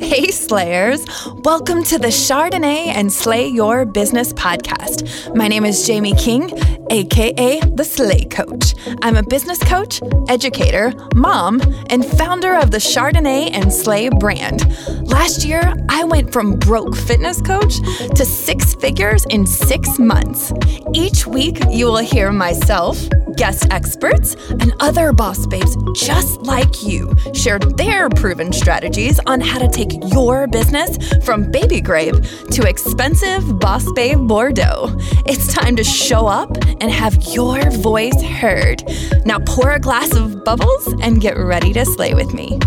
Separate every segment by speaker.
Speaker 1: Hey, Slayers. Welcome to the Chardonnay and Slay Your Business podcast. My name is Jamie King, aka the Slay Coach. I'm a business coach, educator, mom, and founder of the Chardonnay and Slay brand. Last year, I went from broke fitness coach to six figures in six months. Each week, you will hear myself, guest experts, and other boss babes just like you share their proven strategies on how to take your business from baby grape to expensive boss babe Bordeaux. It's time to show up and have your voice heard. Now pour a glass of bubbles and get ready to slay with me.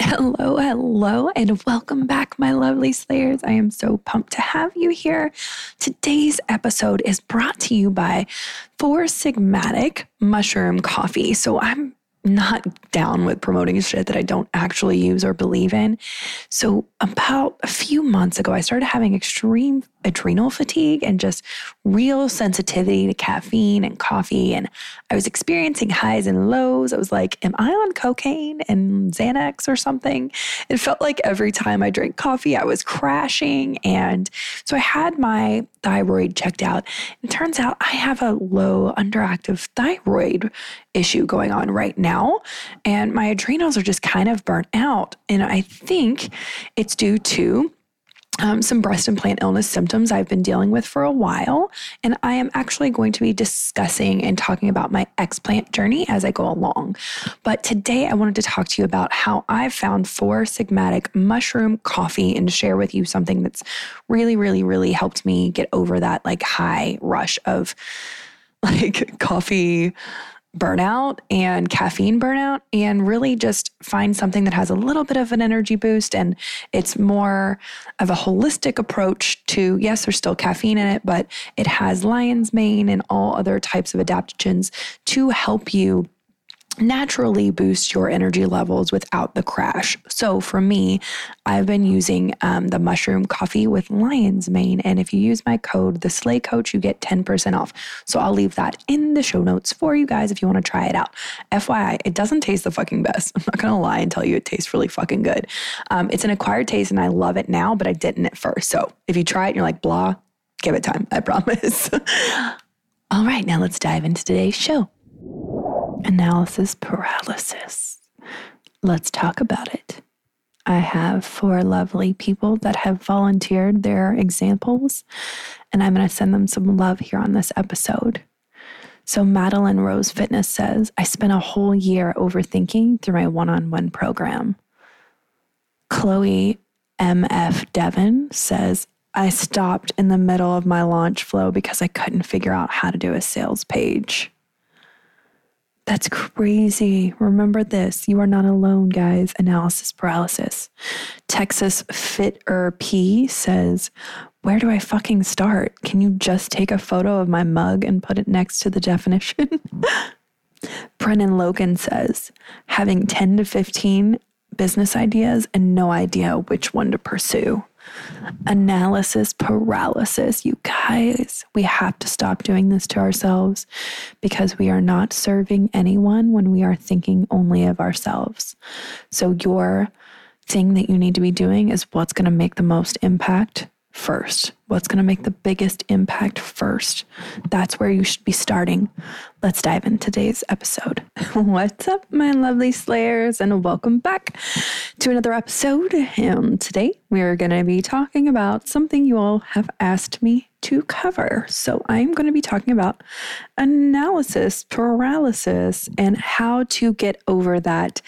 Speaker 1: Hello, hello, and welcome back, my lovely Slayers. I am so pumped to have you here. Today's episode is brought to you by Four Sigmatic Mushroom Coffee. So I'm not down with promoting shit that I don't actually use or believe in. So, about a few months ago, I started having extreme adrenal fatigue and just real sensitivity to caffeine and coffee. And I was experiencing highs and lows. I was like, Am I on cocaine and Xanax or something? It felt like every time I drank coffee, I was crashing. And so I had my thyroid checked out. It turns out I have a low underactive thyroid issue going on right now. And my adrenals are just kind of burnt out. And I think it's due to um, some breast implant illness symptoms I've been dealing with for a while. And I am actually going to be discussing and talking about my explant journey as I go along. But today I wanted to talk to you about how I've found Four Sigmatic mushroom coffee and share with you something that's really, really, really helped me get over that like high rush of like coffee burnout and caffeine burnout and really just find something that has a little bit of an energy boost. And it's more of a holistic approach to yes there's still caffeine in it but it has lion's mane and all other types of adaptogens to help you naturally boost your energy levels without the crash. So for me, I've been using um, the mushroom coffee with lion's mane. And if you use my code, the Slay Coach, you get 10% off. So I'll leave that in the show notes for you guys if you want to try it out. FYI, it doesn't taste the fucking best. I'm not going to lie and tell you it tastes really fucking good. Um, it's an acquired taste and I love it now, but I didn't at first. So if you try it and you're like, blah, give it time. I promise. All right, now let's dive into today's show analysis paralysis. Let's talk about it. I have four lovely people that have volunteered their examples, and I'm going to send them some love here on this episode. So, Madeline Rose Fitness says, I spent a whole year overthinking through my one on one program. Chloe MF Devon says, I stopped in the middle of my launch flow because I couldn't figure out how to do a sales page. That's crazy. Remember this. You are not alone, guys. Analysis paralysis. Texas Fitter P says, Where do I fucking start? Can you just take a photo of my mug and put it next to the definition? Brennan Logan says, Having 10 to 15 business ideas and no idea which one to pursue analysis paralysis. You guys, we have to stop doing this to ourselves because we are not serving anyone when we are thinking only of ourselves. So, your thing that you need to be doing is what's going to make the most impact first. What's going to make the biggest impact first? That's where you should be starting. Let's dive into today's episode. What's up, my lovely slayers, and welcome back to another episode. And today we are going to be talking about something you all have asked me to cover. So I'm going to be talking about analysis paralysis and how to get over that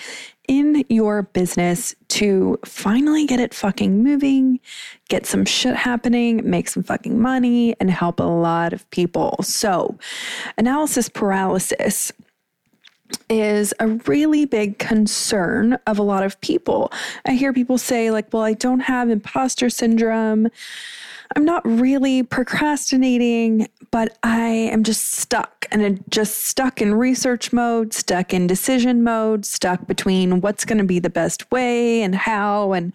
Speaker 1: in your business to finally get it fucking moving, get some shit happening, make some fucking money, and help a lot of people. So, analysis paralysis is a really big concern of a lot of people. I hear people say, like, well, I don't have imposter syndrome. I'm not really procrastinating, but I am just stuck and just stuck in research mode, stuck in decision mode, stuck between what's going to be the best way and how and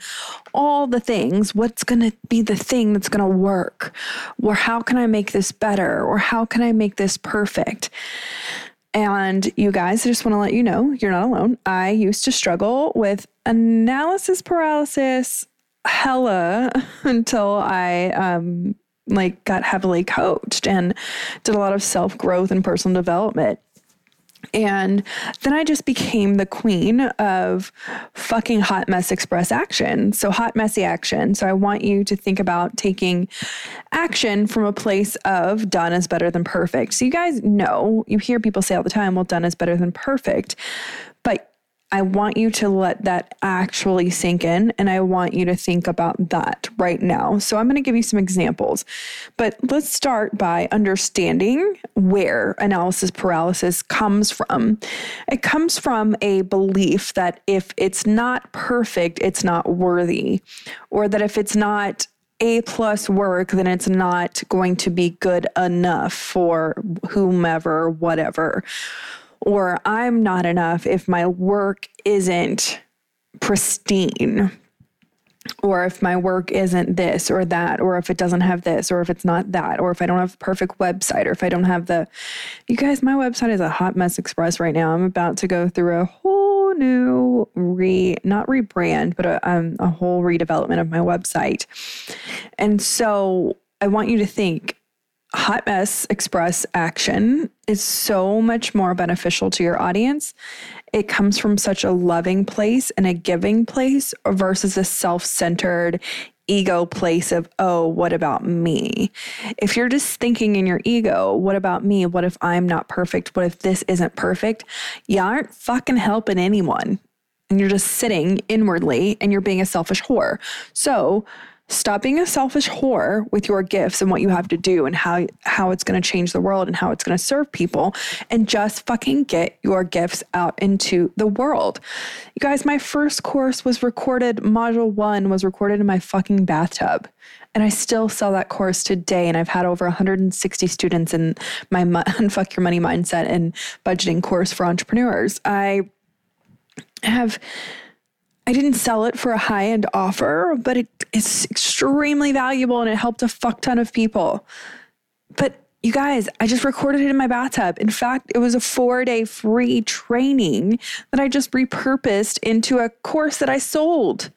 Speaker 1: all the things. What's going to be the thing that's going to work? Or how can I make this better? Or how can I make this perfect? And you guys, I just want to let you know you're not alone. I used to struggle with analysis paralysis hella until I um like got heavily coached and did a lot of self-growth and personal development. And then I just became the queen of fucking hot mess express action. So, hot, messy action. So, I want you to think about taking action from a place of done is better than perfect. So, you guys know, you hear people say all the time, well, done is better than perfect. I want you to let that actually sink in and I want you to think about that right now. So I'm going to give you some examples, but let's start by understanding where analysis paralysis comes from. It comes from a belief that if it's not perfect, it's not worthy, or that if it's not a plus work, then it's not going to be good enough for whomever, whatever or I'm not enough if my work isn't pristine or if my work isn't this or that, or if it doesn't have this, or if it's not that, or if I don't have the perfect website, or if I don't have the. You guys, my website is a hot mess express right now. I'm about to go through a whole new re, not rebrand, but a, um, a whole redevelopment of my website. And so I want you to think Hot Mess Express action is so much more beneficial to your audience. It comes from such a loving place and a giving place versus a self centered ego place of, oh, what about me? If you're just thinking in your ego, what about me? What if I'm not perfect? What if this isn't perfect? You aren't fucking helping anyone. And you're just sitting inwardly and you're being a selfish whore. So, Stop being a selfish whore with your gifts and what you have to do and how how it's going to change the world and how it's going to serve people and just fucking get your gifts out into the world. You guys, my first course was recorded module 1 was recorded in my fucking bathtub. And I still sell that course today. And I've had over 160 students in my Unfuck Your Money Mindset and Budgeting course for entrepreneurs. I have I didn't sell it for a high end offer, but it, it's extremely valuable and it helped a fuck ton of people. But you guys, I just recorded it in my bathtub. In fact, it was a four day free training that I just repurposed into a course that I sold.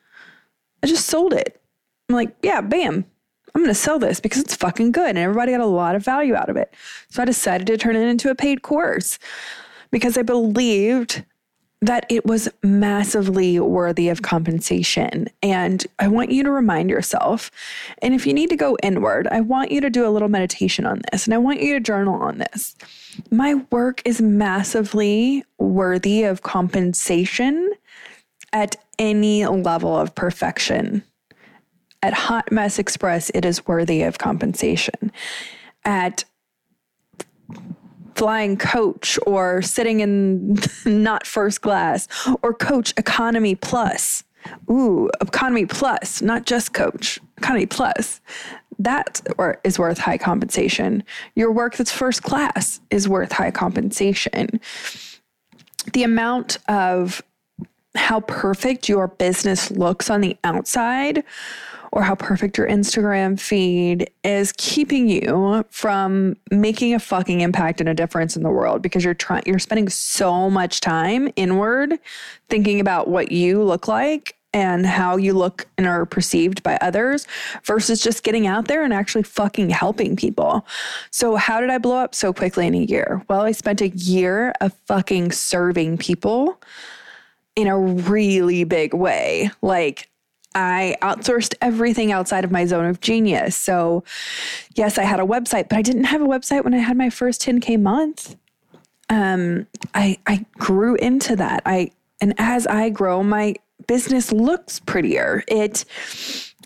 Speaker 1: I just sold it. I'm like, yeah, bam, I'm going to sell this because it's fucking good and everybody got a lot of value out of it. So I decided to turn it into a paid course because I believed that it was massively worthy of compensation. And I want you to remind yourself. And if you need to go inward, I want you to do a little meditation on this and I want you to journal on this. My work is massively worthy of compensation at any level of perfection. At Hot Mess Express, it is worthy of compensation. At flying coach or sitting in not first class or coach economy plus. Ooh, economy plus, not just coach, economy plus. That is worth high compensation. Your work that's first class is worth high compensation. The amount of how perfect your business looks on the outside or how perfect your Instagram feed is keeping you from making a fucking impact and a difference in the world because you're trying you're spending so much time inward thinking about what you look like and how you look and are perceived by others versus just getting out there and actually fucking helping people. So, how did I blow up so quickly in a year? Well, I spent a year of fucking serving people in a really big way. Like, I outsourced everything outside of my zone of genius. So, yes, I had a website, but I didn't have a website when I had my first 10K month. Um, I, I grew into that. I, and as I grow, my business looks prettier. It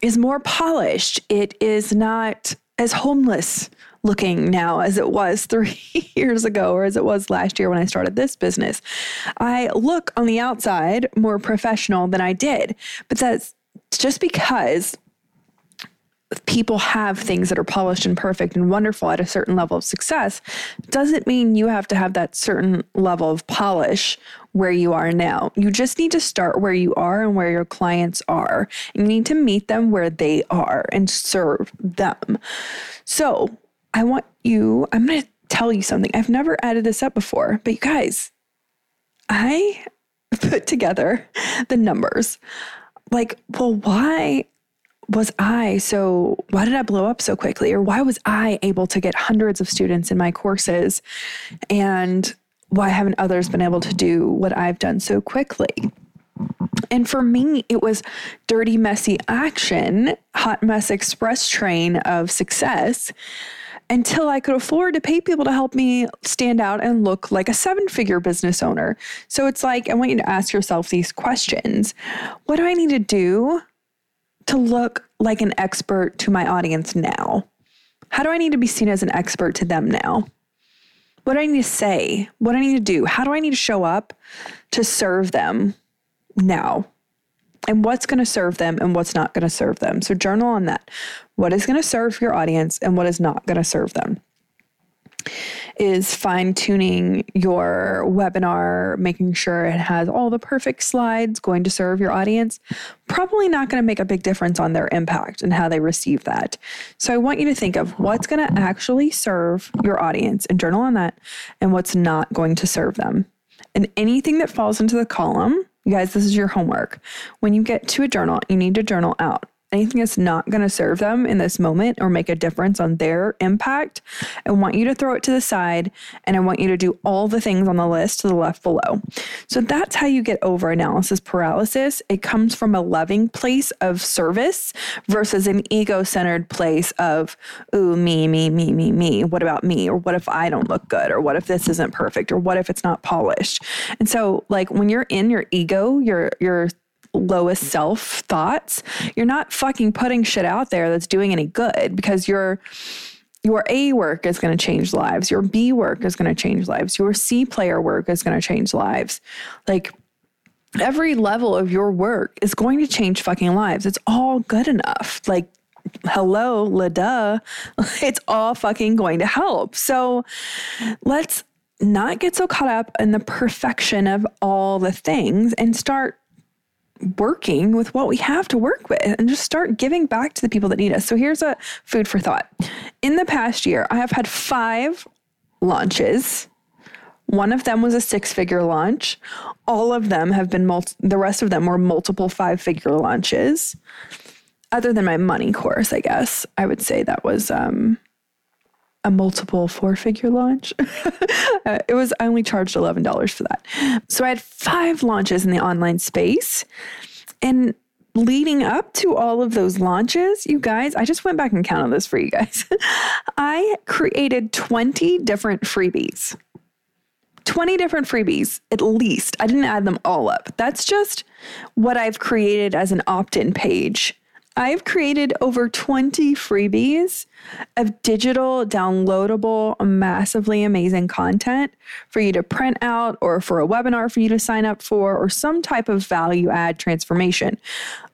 Speaker 1: is more polished. It is not as homeless looking now as it was three years ago or as it was last year when I started this business. I look on the outside more professional than I did, but that's just because people have things that are polished and perfect and wonderful at a certain level of success doesn't mean you have to have that certain level of polish where you are now. You just need to start where you are and where your clients are. You need to meet them where they are and serve them. So, I want you, I'm going to tell you something. I've never added this up before, but you guys, I put together the numbers. Like, well, why was I so, why did I blow up so quickly? Or why was I able to get hundreds of students in my courses? And why haven't others been able to do what I've done so quickly? And for me, it was dirty, messy action, hot mess express train of success until I could afford to pay people to help me stand out and look like a seven figure business owner. So it's like, I want you to ask yourself these questions What do I need to do to look like an expert to my audience now? How do I need to be seen as an expert to them now? What do I need to say? What do I need to do? How do I need to show up to serve them now? And what's going to serve them and what's not going to serve them. So, journal on that. What is going to serve your audience and what is not going to serve them? is fine tuning your webinar, making sure it has all the perfect slides going to serve your audience, probably not going to make a big difference on their impact and how they receive that. So I want you to think of what's going to actually serve your audience and journal on that and what's not going to serve them. And anything that falls into the column, you guys, this is your homework. When you get to a journal, you need to journal out anything that's not going to serve them in this moment or make a difference on their impact, I want you to throw it to the side and I want you to do all the things on the list to the left below. So that's how you get over analysis paralysis. It comes from a loving place of service versus an ego centered place of, ooh, me, me, me, me, me. What about me? Or what if I don't look good? Or what if this isn't perfect? Or what if it's not polished? And so, like, when you're in your ego, your, your lowest self thoughts, you're not fucking putting shit out there that's doing any good because your your A work is going to change lives. Your B work is going to change lives. Your C player work is going to change lives. Like every level of your work is going to change fucking lives. It's all good enough. Like hello, la duh. It's all fucking going to help. So let's not get so caught up in the perfection of all the things and start working with what we have to work with and just start giving back to the people that need us. So here's a food for thought. In the past year, I have had five launches. One of them was a six figure launch. All of them have been, multi- the rest of them were multiple five figure launches. Other than my money course, I guess I would say that was um, a multiple four figure launch. uh, it was, I only charged $11 for that. So I had five launches in the online space. And leading up to all of those launches, you guys, I just went back and counted this for you guys. I created 20 different freebies. 20 different freebies at least. I didn't add them all up. That's just what I've created as an opt in page I've created over 20 freebies of digital, downloadable, massively amazing content for you to print out or for a webinar for you to sign up for or some type of value add transformation.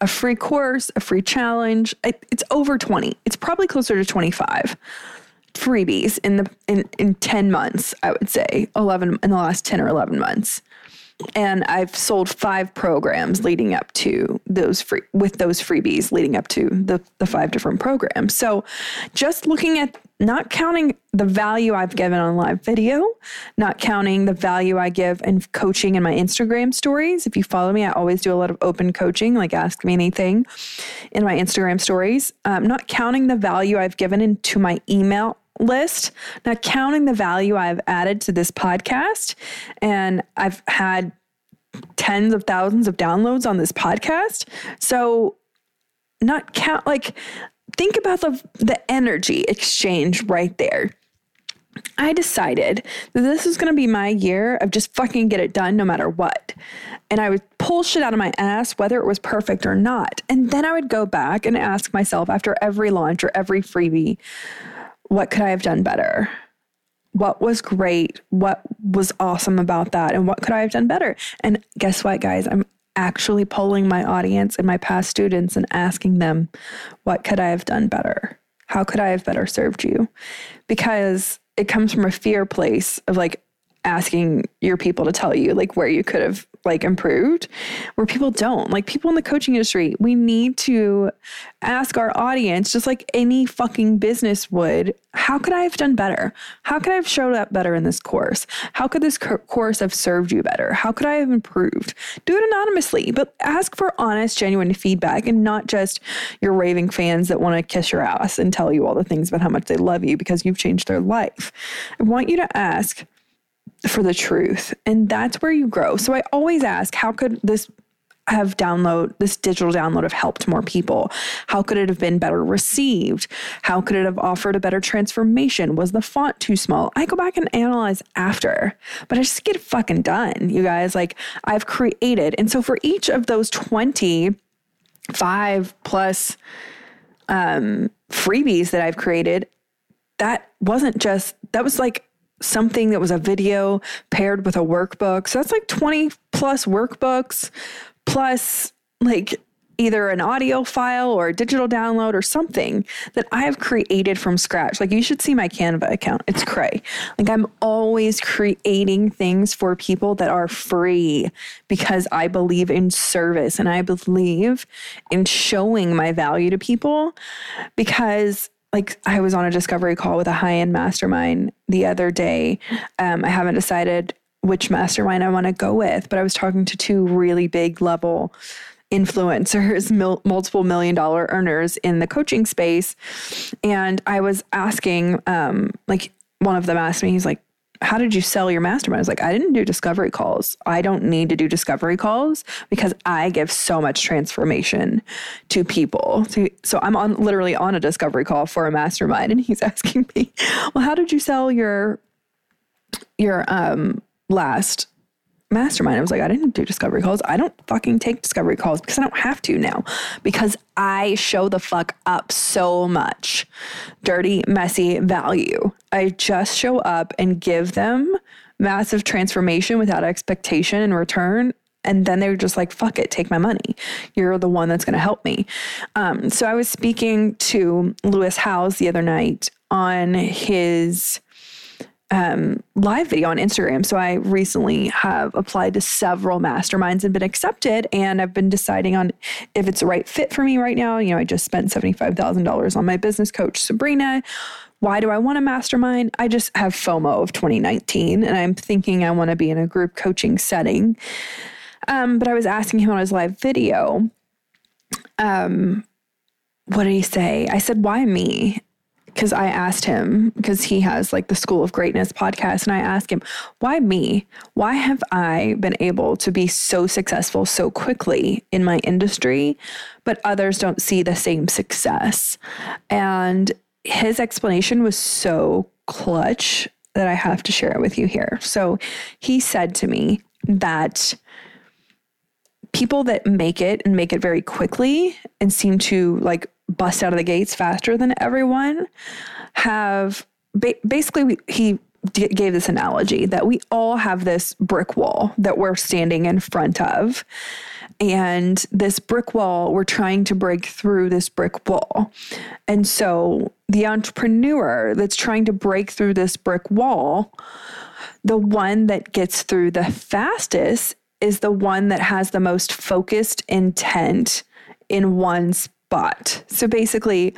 Speaker 1: A free course, a free challenge. It's over 20. It's probably closer to 25 freebies in the in, in 10 months, I would say, 11 in the last 10 or 11 months and I've sold five programs leading up to those free with those freebies leading up to the the five different programs. So just looking at not counting the value I've given on live video, not counting the value I give in coaching in my Instagram stories. If you follow me, I always do a lot of open coaching, like ask me anything in my Instagram stories. Um, not counting the value I've given into my email list, not counting the value I've added to this podcast. And I've had tens of thousands of downloads on this podcast. So, not count, like, think about the, the energy exchange right there. I decided that this was going to be my year of just fucking get it done no matter what. And I would pull shit out of my ass, whether it was perfect or not. And then I would go back and ask myself after every launch or every freebie, what could I have done better? What was great? What was awesome about that? And what could I have done better? And guess what, guys? I'm actually polling my audience and my past students and asking them, what could I have done better? How could I have better served you? Because it comes from a fear place of like, asking your people to tell you like where you could have like improved where people don't. Like people in the coaching industry we need to ask our audience just like any fucking business would how could i have done better? How could i have showed up better in this course? How could this co- course have served you better? How could i have improved? Do it anonymously but ask for honest genuine feedback and not just your raving fans that want to kiss your ass and tell you all the things about how much they love you because you've changed their life. I want you to ask for the truth. And that's where you grow. So I always ask, how could this have download this digital download have helped more people? How could it have been better received? How could it have offered a better transformation? Was the font too small? I go back and analyze after, but I just get fucking done, you guys. Like I've created. And so for each of those 25 plus um, freebies that I've created, that wasn't just, that was like something that was a video paired with a workbook. So that's like 20 plus workbooks plus like either an audio file or a digital download or something that I've created from scratch. Like you should see my Canva account. It's cray. Like I'm always creating things for people that are free because I believe in service and I believe in showing my value to people because like I was on a discovery call with a high end mastermind the other day. Um, I haven't decided which mastermind I want to go with, but I was talking to two really big level influencers, mil- multiple million dollar earners in the coaching space. And I was asking, um, like, one of them asked me, he's like, how did you sell your mastermind? I was like, I didn't do discovery calls. I don't need to do discovery calls because I give so much transformation to people. So, I'm on literally on a discovery call for a mastermind, and he's asking me, "Well, how did you sell your your um last mastermind. I was like, I didn't do discovery calls. I don't fucking take discovery calls because I don't have to now because I show the fuck up so much. Dirty, messy value. I just show up and give them massive transformation without expectation in return. And then they're just like, fuck it, take my money. You're the one that's going to help me. Um, so I was speaking to Lewis Howes the other night on his um, live video on Instagram. So I recently have applied to several masterminds and been accepted, and I've been deciding on if it's the right fit for me right now. You know, I just spent $75,000 on my business coach, Sabrina. Why do I want a mastermind? I just have FOMO of 2019, and I'm thinking I want to be in a group coaching setting. Um, but I was asking him on his live video, um, what did he say? I said, why me? Because I asked him, because he has like the School of Greatness podcast, and I asked him, why me? Why have I been able to be so successful so quickly in my industry, but others don't see the same success? And his explanation was so clutch that I have to share it with you here. So he said to me that people that make it and make it very quickly and seem to like bust out of the gates faster than everyone have ba- basically we, he d- gave this analogy that we all have this brick wall that we're standing in front of. And this brick wall we're trying to break through this brick wall. And so the entrepreneur that's trying to break through this brick wall the one that gets through the fastest is the one that has the most focused intent in one spot. So basically,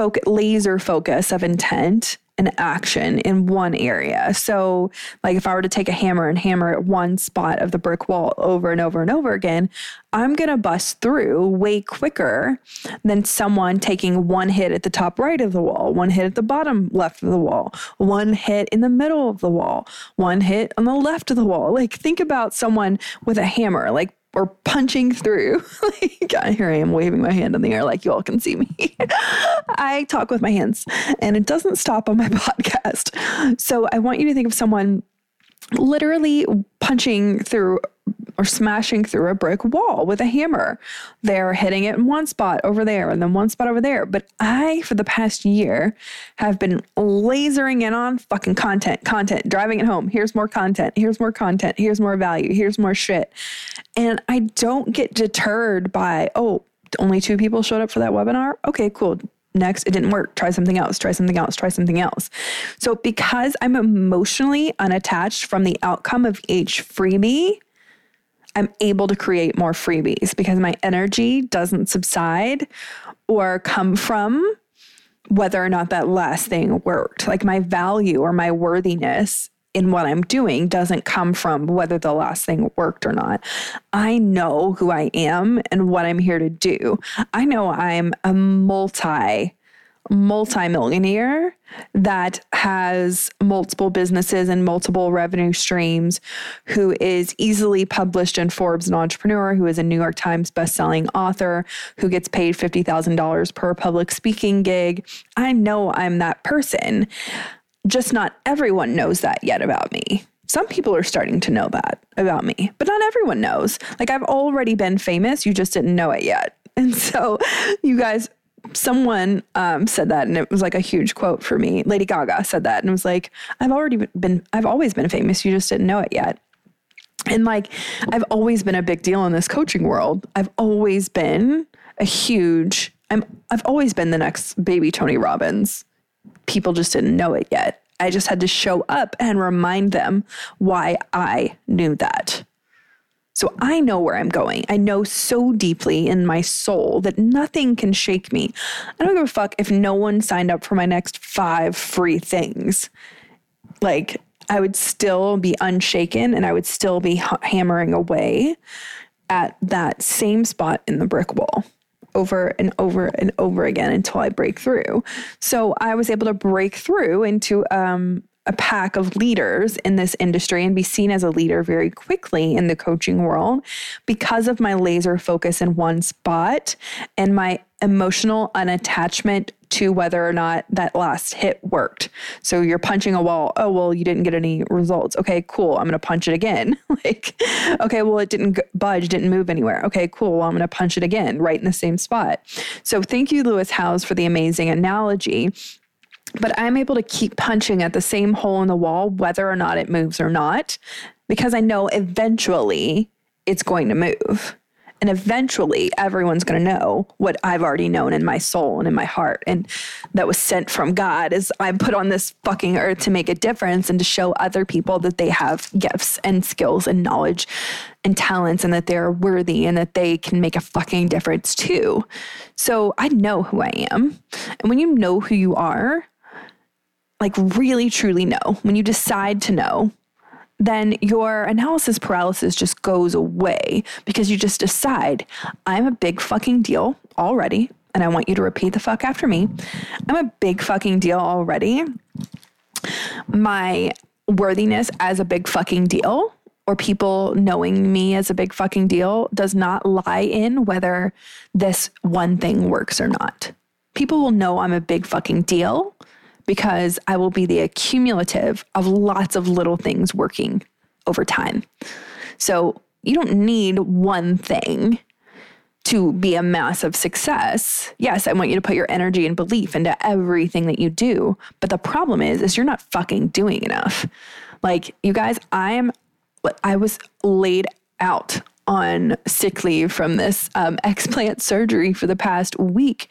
Speaker 1: focus, laser focus of intent and action in one area. So, like if I were to take a hammer and hammer at one spot of the brick wall over and over and over again, I'm going to bust through way quicker than someone taking one hit at the top right of the wall, one hit at the bottom left of the wall, one hit in the middle of the wall, one hit on the left of the wall. Like think about someone with a hammer, like or punching through. like, here I am waving my hand in the air like you all can see me. I talk with my hands and it doesn't stop on my podcast. So I want you to think of someone literally punching through or smashing through a brick wall with a hammer. They're hitting it in one spot over there and then one spot over there. But I, for the past year, have been lasering in on fucking content, content, driving it home. Here's more content. Here's more content. Here's more value. Here's more shit. And I don't get deterred by, oh, only two people showed up for that webinar. Okay, cool Next, it didn't work. Try something else, try something else, try something else. So, because I'm emotionally unattached from the outcome of each freebie, I'm able to create more freebies because my energy doesn't subside or come from whether or not that last thing worked. Like my value or my worthiness in what I'm doing doesn't come from whether the last thing worked or not. I know who I am and what I'm here to do. I know I'm a multi multimillionaire that has multiple businesses and multiple revenue streams, who is easily published in Forbes and Entrepreneur, who is a New York Times bestselling author, who gets paid $50,000 per public speaking gig. I know I'm that person. Just not everyone knows that yet about me. Some people are starting to know that about me, but not everyone knows. Like I've already been famous, you just didn't know it yet. And so, you guys, someone um, said that, and it was like a huge quote for me. Lady Gaga said that, and it was like, I've already been, I've always been famous, you just didn't know it yet. And like, I've always been a big deal in this coaching world. I've always been a huge, I'm, I've always been the next baby Tony Robbins people just didn't know it yet. I just had to show up and remind them why I knew that. So I know where I'm going. I know so deeply in my soul that nothing can shake me. I don't give a fuck if no one signed up for my next five free things. Like, I would still be unshaken and I would still be hammering away at that same spot in the brick wall over and over and over again until I break through. So I was able to break through into um, a pack of leaders in this industry and be seen as a leader very quickly in the coaching world because of my laser focus in one spot and my emotional unattachment to whether or not that last hit worked. So you're punching a wall. Oh, well, you didn't get any results. Okay, cool. I'm going to punch it again. like, okay, well, it didn't budge, didn't move anywhere. Okay, cool. Well, I'm going to punch it again right in the same spot. So thank you, Lewis Howes, for the amazing analogy. But I'm able to keep punching at the same hole in the wall, whether or not it moves or not, because I know eventually it's going to move. And eventually, everyone's going to know what I've already known in my soul and in my heart. And that was sent from God is I'm put on this fucking earth to make a difference and to show other people that they have gifts and skills and knowledge and talents and that they're worthy and that they can make a fucking difference too. So I know who I am. And when you know who you are, like really truly know, when you decide to know, then your analysis paralysis just goes away because you just decide, I'm a big fucking deal already. And I want you to repeat the fuck after me. I'm a big fucking deal already. My worthiness as a big fucking deal or people knowing me as a big fucking deal does not lie in whether this one thing works or not. People will know I'm a big fucking deal because I will be the accumulative of lots of little things working over time. So you don't need one thing to be a massive success. Yes, I want you to put your energy and belief into everything that you do, but the problem is is you're not fucking doing enough. Like you guys, I am I was laid out on sick leave from this um, explant surgery for the past week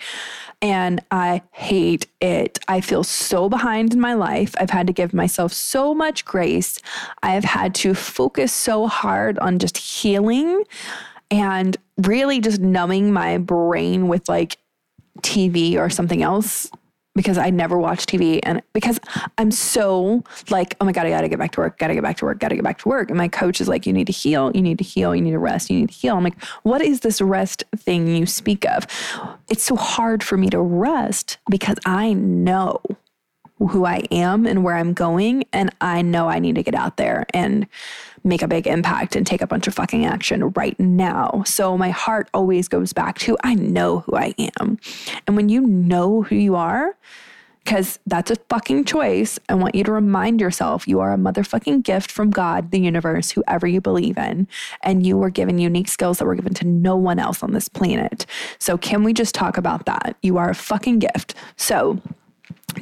Speaker 1: and I hate it. I feel so behind in my life. I've had to give myself so much grace. I have had to focus so hard on just healing and really just numbing my brain with like TV or something else because I never watch TV and because I'm so like, oh my God, I gotta get back to work, gotta get back to work, gotta get back to work. And my coach is like, you need to heal, you need to heal, you need to rest, you need to heal. I'm like, what is this rest thing you speak of? It's so hard for me to rest because I know who I am and where I'm going. And I know I need to get out there and make a big impact and take a bunch of fucking action right now. So my heart always goes back to I know who I am. And when you know who you are, because that's a fucking choice. I want you to remind yourself you are a motherfucking gift from God, the universe, whoever you believe in. And you were given unique skills that were given to no one else on this planet. So, can we just talk about that? You are a fucking gift. So,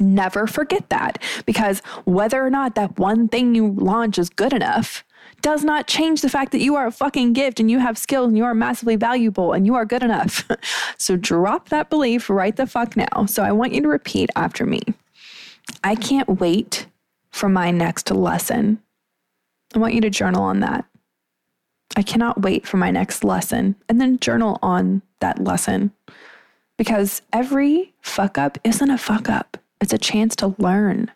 Speaker 1: Never forget that because whether or not that one thing you launch is good enough does not change the fact that you are a fucking gift and you have skills and you are massively valuable and you are good enough. so drop that belief right the fuck now. So I want you to repeat after me. I can't wait for my next lesson. I want you to journal on that. I cannot wait for my next lesson and then journal on that lesson because every fuck up isn't a fuck up, it's a chance to learn.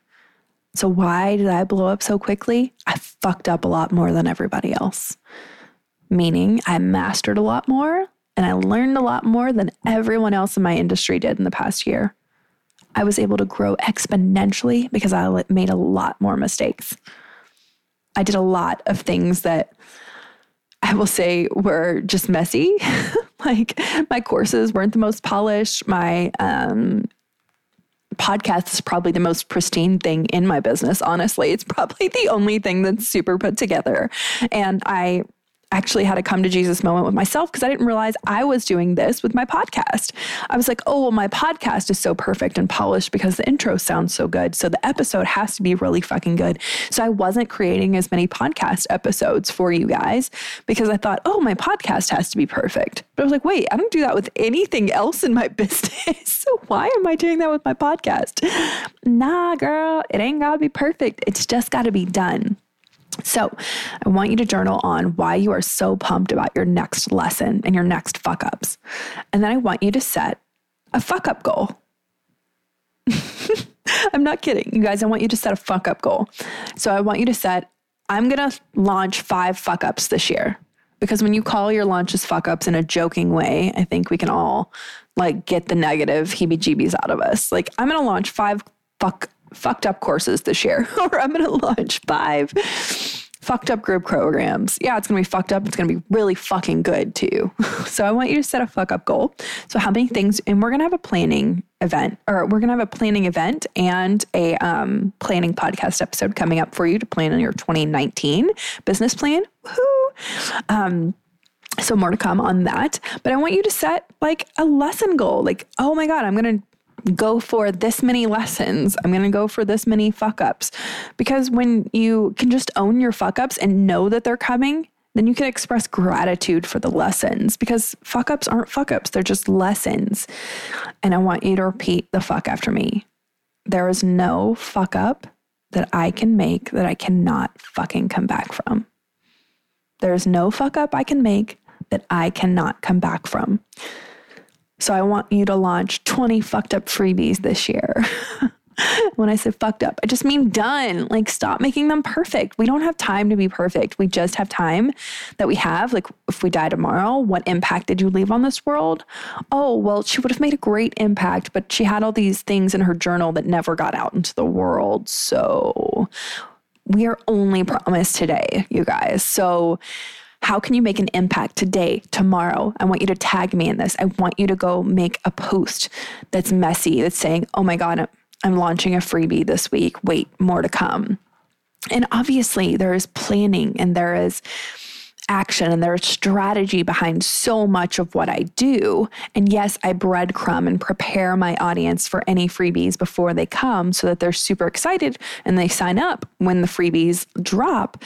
Speaker 1: So, why did I blow up so quickly? I fucked up a lot more than everybody else, meaning I mastered a lot more and I learned a lot more than everyone else in my industry did in the past year. I was able to grow exponentially because I made a lot more mistakes. I did a lot of things that I will say were just messy. like my courses weren't the most polished. My um, podcast is probably the most pristine thing in my business. Honestly, it's probably the only thing that's super put together. And I actually had a come to Jesus moment with myself because I didn't realize I was doing this with my podcast. I was like, oh, well, my podcast is so perfect and polished because the intro sounds so good. So the episode has to be really fucking good. So I wasn't creating as many podcast episodes for you guys because I thought, oh, my podcast has to be perfect. But I was like, wait, I don't do that with anything else in my business. so why am I doing that with my podcast? Nah, girl, it ain't got to be perfect. It's just got to be done. So, I want you to journal on why you are so pumped about your next lesson and your next fuck ups. And then I want you to set a fuck up goal. I'm not kidding. You guys, I want you to set a fuck up goal. So, I want you to set, I'm going to launch five fuck ups this year. Because when you call your launches fuck ups in a joking way, I think we can all like get the negative heebie jeebies out of us. Like, I'm going to launch five fuck fucked up courses this year, or I'm going to launch five fucked up group programs. Yeah, it's going to be fucked up. It's going to be really fucking good too. so I want you to set a fuck up goal. So how many things, and we're going to have a planning event, or we're going to have a planning event and a um, planning podcast episode coming up for you to plan on your 2019 business plan. Woohoo! Um, so more to come on that. But I want you to set like a lesson goal. Like, oh my God, I'm going to go for this many lessons. I'm going to go for this many fuck ups. Because when you can just own your fuck ups and know that they're coming, then you can express gratitude for the lessons because fuck ups aren't fuck ups, they're just lessons. And I want you to repeat the fuck after me. There is no fuck up that I can make that I cannot fucking come back from. There is no fuck up I can make that I cannot come back from. So I want you to launch 20 fucked up freebies this year. when I say fucked up, I just mean done. Like, stop making them perfect. We don't have time to be perfect. We just have time that we have. Like, if we die tomorrow, what impact did you leave on this world? Oh, well, she would have made a great impact, but she had all these things in her journal that never got out into the world. So, we are only promised today, you guys. So, how can you make an impact today, tomorrow? I want you to tag me in this. I want you to go make a post that's messy, that's saying, oh my God, I'm launching a freebie this week. Wait, more to come. And obviously, there is planning and there is action and there's strategy behind so much of what I do. And yes, I breadcrumb and prepare my audience for any freebies before they come so that they're super excited and they sign up when the freebies drop.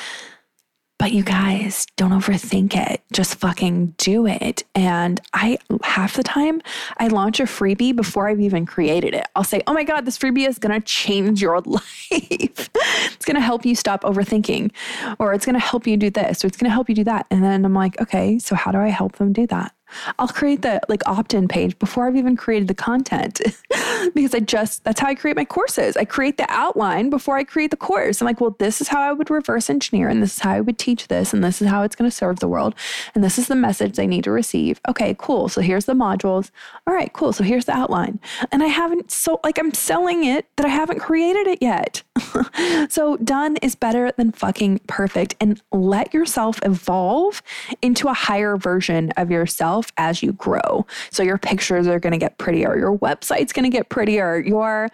Speaker 1: But you guys, don't overthink it. Just fucking do it. And I, half the time, I launch a freebie before I've even created it. I'll say, oh my God, this freebie is to change your life. it's to help you stop overthinking, or it's to help you do this, or it's to help you do that. And then I'm like, okay, so how do I help them do that? I'll create the like opt-in page before I've even created the content because I just that's how I create my courses. I create the outline before I create the course. I'm like, well, this is how I would reverse engineer and this is how I would teach this and this is how it's going to serve the world and this is the message they need to receive. Okay, cool. So here's the modules. All right, cool. So here's the outline. And I haven't so like I'm selling it that I haven't created it yet. so done is better than fucking perfect and let yourself evolve into a higher version of yourself yourself as you grow. So your pictures are going to get prettier, your website's going to get prettier, your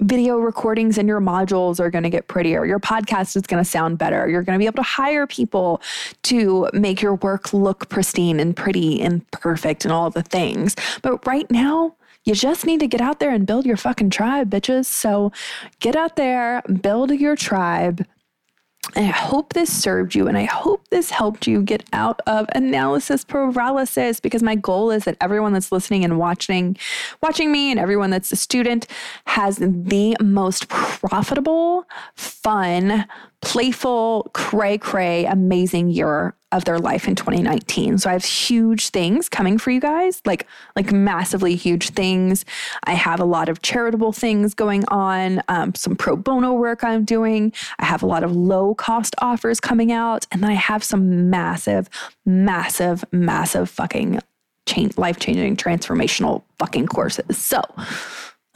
Speaker 1: video recordings and your modules are going to get prettier, your podcast is going to sound better. You're going to be able to hire people to make your work look pristine and pretty and perfect and all the things. But right now, you just need to get out there and build your fucking tribe, bitches. So get out there, build your tribe, And I hope this served you and I hope this helped you get out of analysis paralysis because my goal is that everyone that's listening and watching watching me and everyone that's a student has the most profitable, fun, playful, cray cray, amazing year of their life in 2019. So I have huge things coming for you guys, like like massively huge things. I have a lot of charitable things going on, um, some pro bono work I'm doing. I have a lot of low cost offers coming out, and then I have some massive, massive, massive fucking change, life changing, transformational fucking courses. So.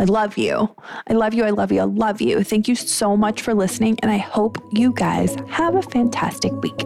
Speaker 1: I love you. I love you. I love you. I love you. Thank you so much for listening. And I hope you guys have a fantastic week.